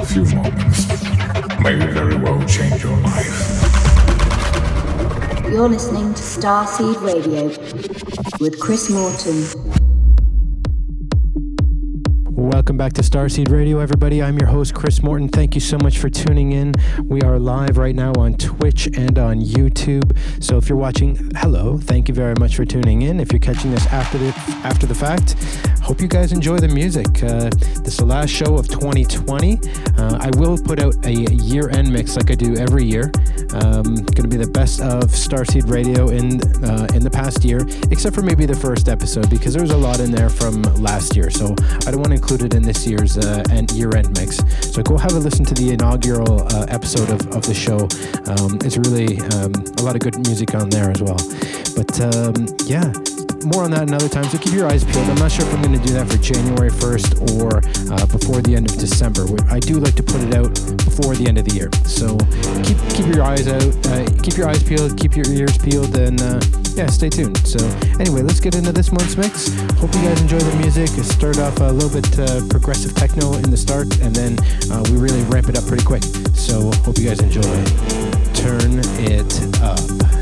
a few moments may very well change your life. You're listening to Starseed Radio with Chris Morton. Welcome back to Starseed Radio, everybody. I'm your host, Chris Morton. Thank you so much for tuning in. We are live right now on Twitch and on YouTube. So if you're watching, hello. Thank you very much for tuning in. If you're catching this after the after the fact, hope you guys enjoy the music. Uh, this is the last show of 2020. Uh, I will put out a year-end mix like I do every year. Um, going to be the best of Starseed Radio in uh, in the past year, except for maybe the first episode because there was a lot in there from last year. So I don't want to include it in this year's uh, year-end mix. So go have a listen to the inaugural uh, episode of, of the show. Um, it's really um, a lot of good music on there as well. But um, yeah, more on that another time. So keep your eyes peeled. I'm not sure if I'm going to do that for January 1st or uh, before the end of December. I do like to put it out before the end of the year. So keep keep your eyes out, uh, keep your eyes peeled, keep your ears peeled, and uh, yeah, stay tuned. So anyway, let's get into this month's mix. Hope you guys enjoy the music. It started off a little bit uh, progressive techno in the start, and then uh, we really ramp it up pretty quick. So hope you guys enjoy. Turn it up.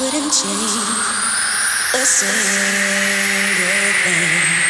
wouldn't change a single thing.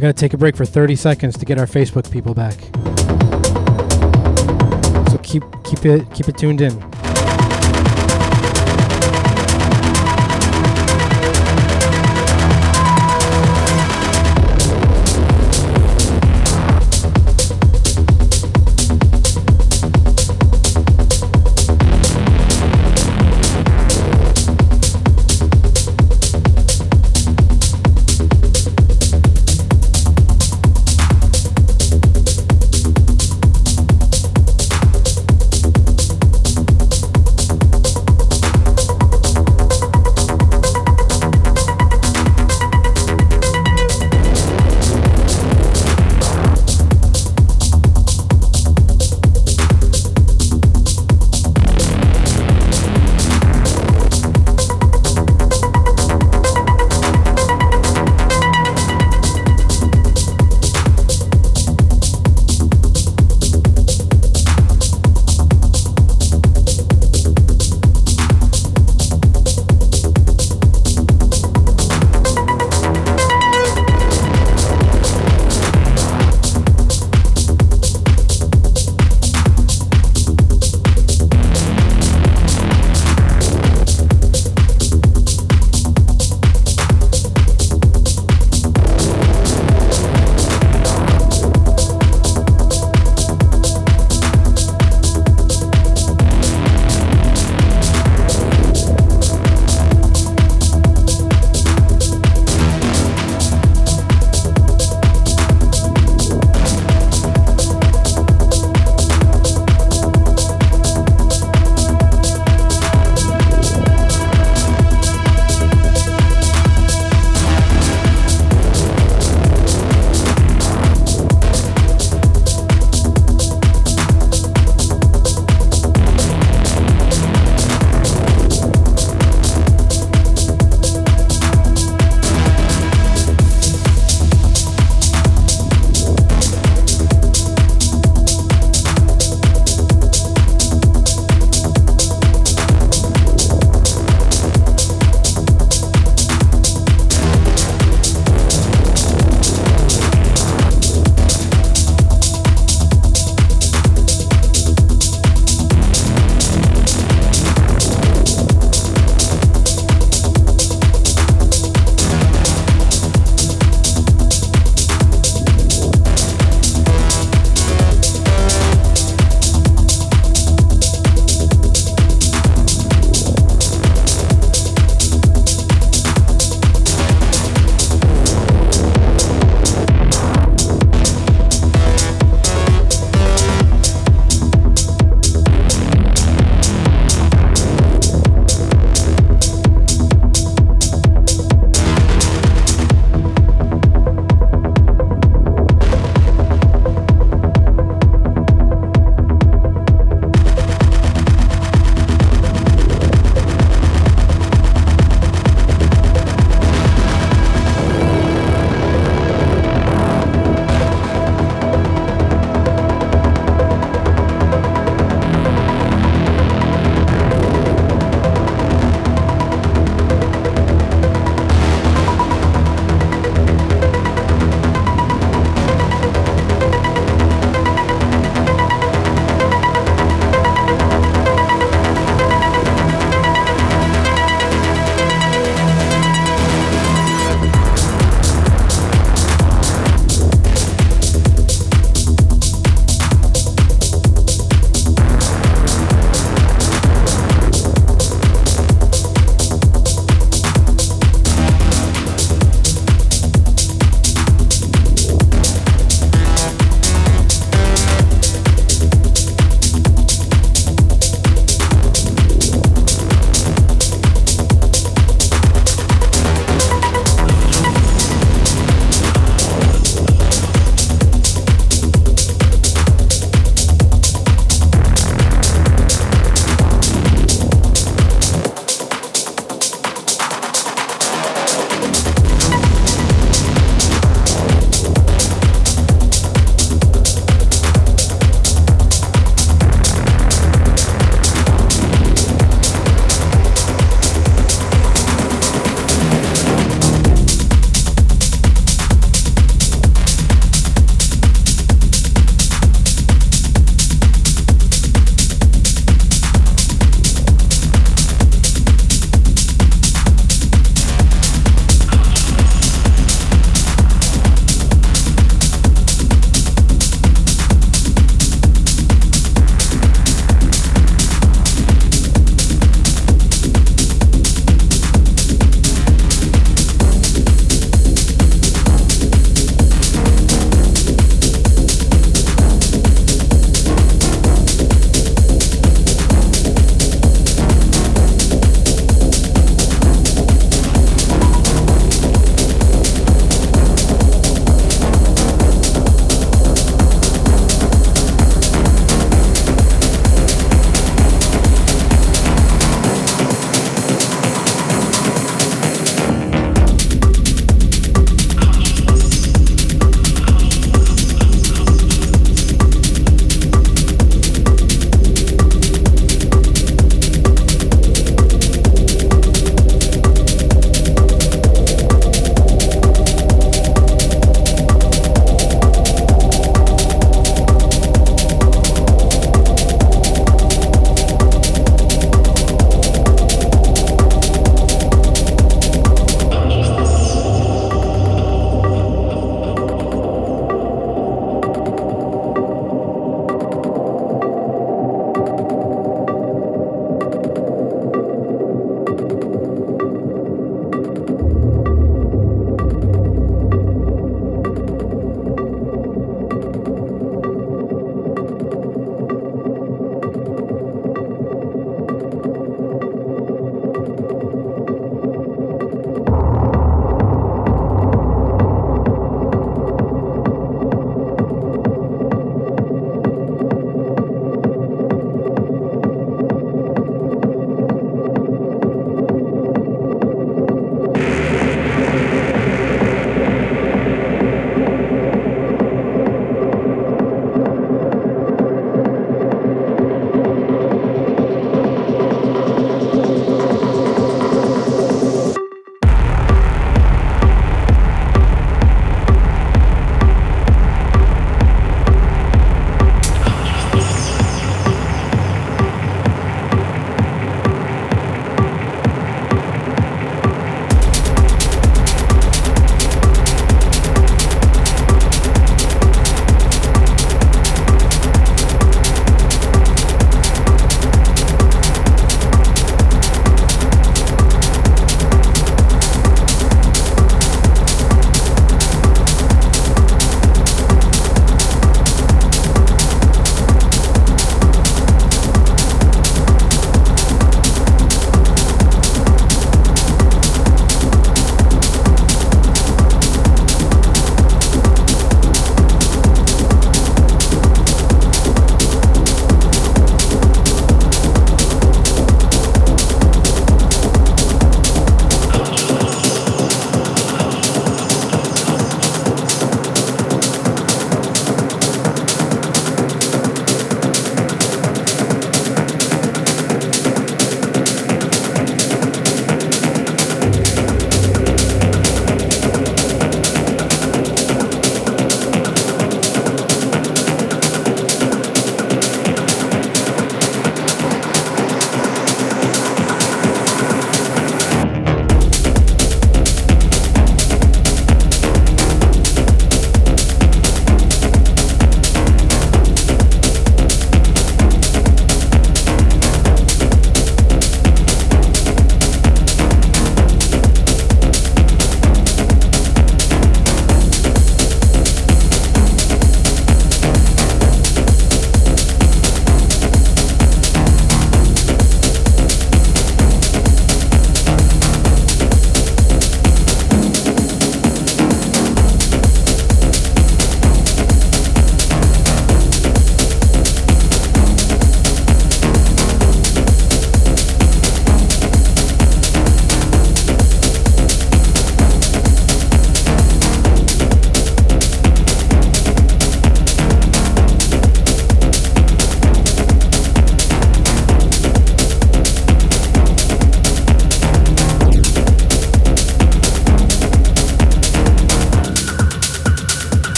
I gotta take a break for 30 seconds to get our Facebook people back. So keep keep it keep it tuned in.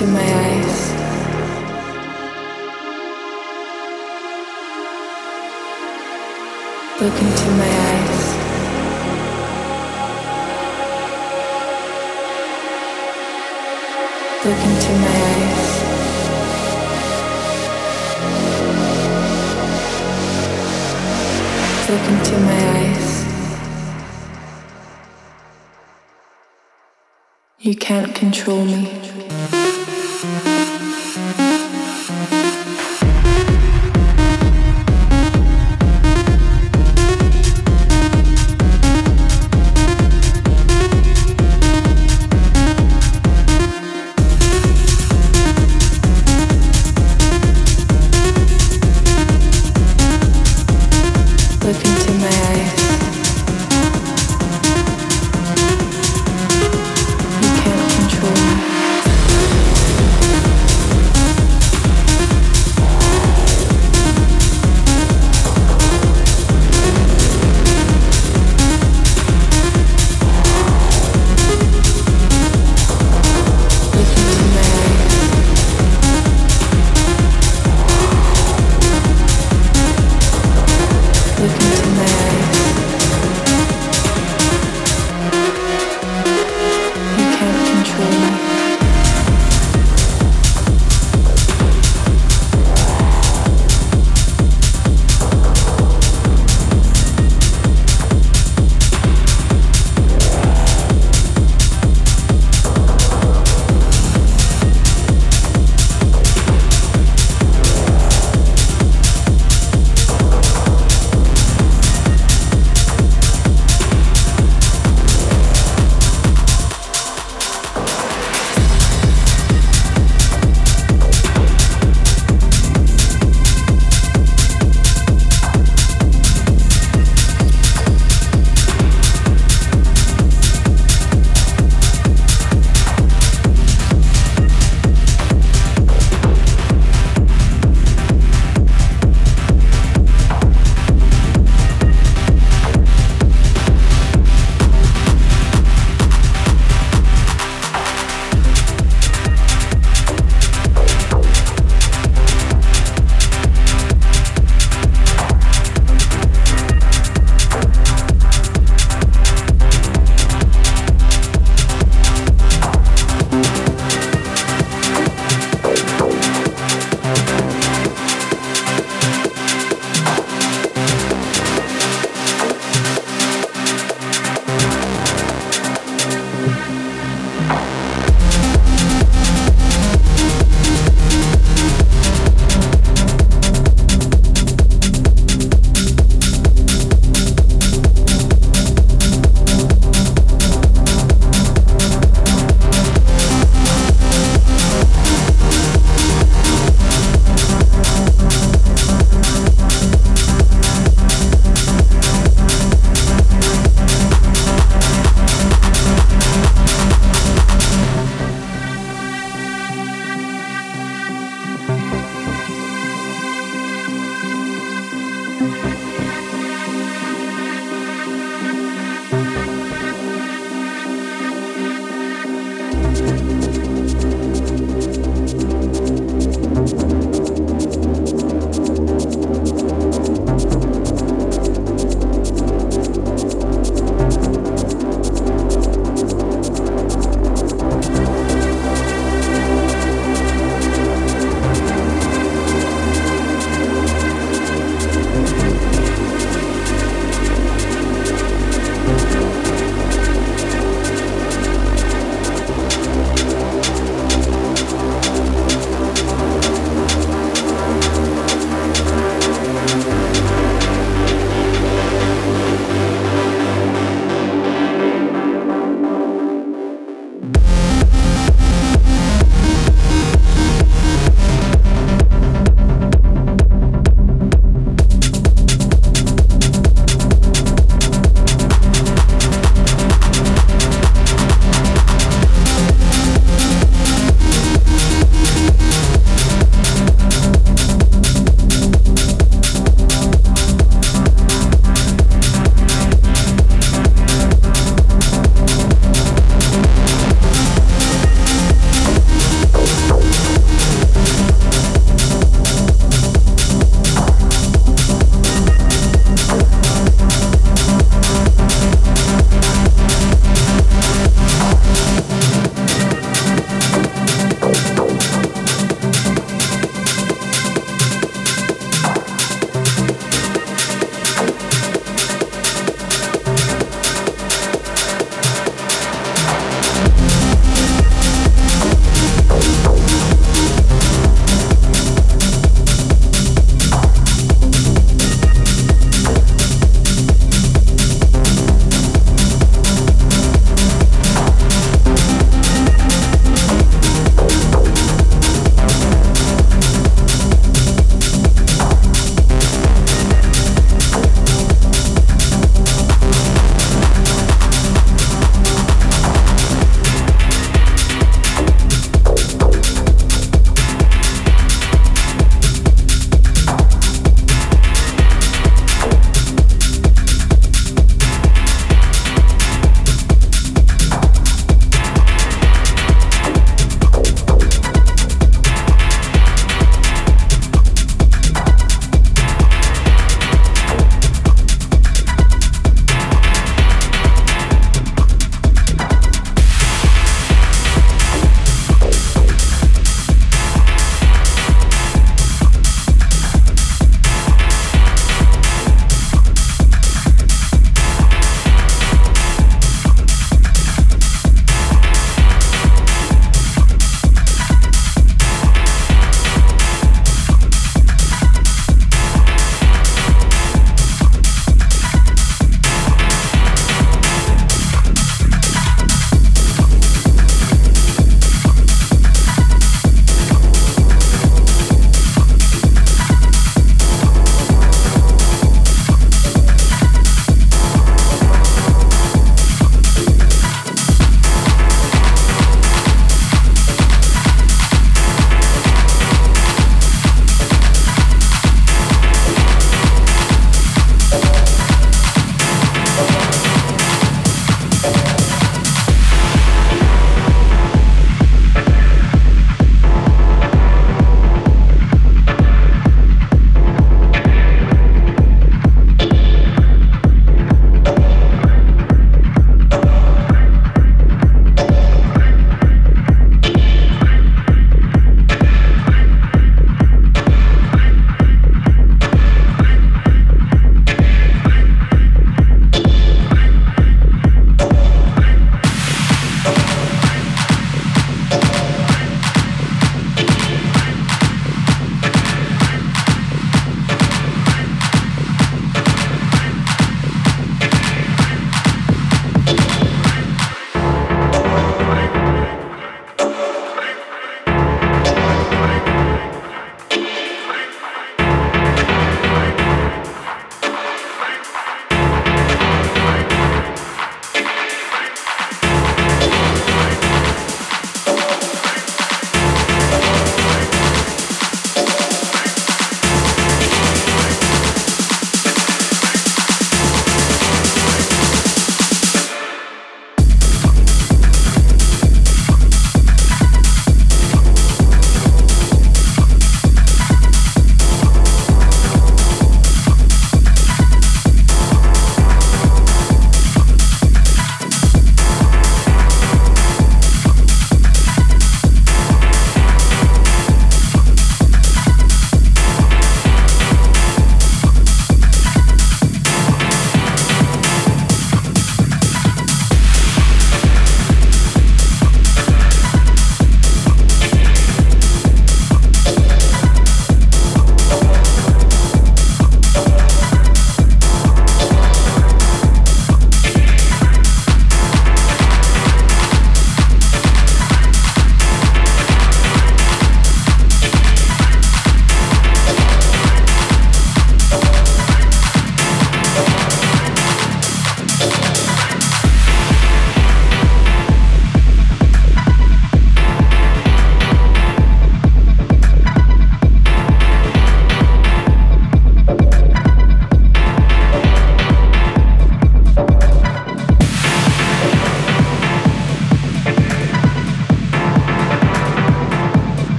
Into my eyes. Look into my eyes. Look into my eyes. Look into my eyes. You can't control me.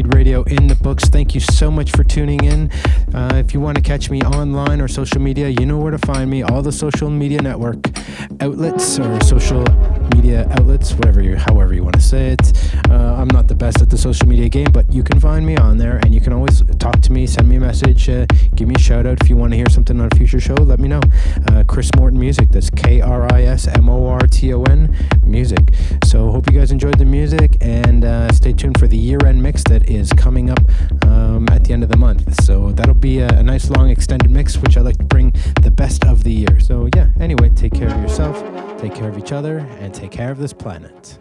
Radio in the books. Thank you so much for tuning in. Uh, if you want to catch me online or social media, you know where to find me. All the social media network outlets or social media outlets, whatever you, however you want to say it. Uh, I'm not the best at the social media game, but you can find me on there, and you can always talk to me, send me a message, uh, give me a shout out if you want to hear something on a future show. Let me know. Uh, Kris Morton Music. That's K R I S M O R T O N Music. So hope you guys enjoyed the music, and uh, stay tuned for the year-end mix that is coming up um, at the end of the month. So that'll be a, a nice long extended mix, which I like to bring the best of the year. So yeah. Anyway, take care of yourself, take care of each other, and take care of this planet.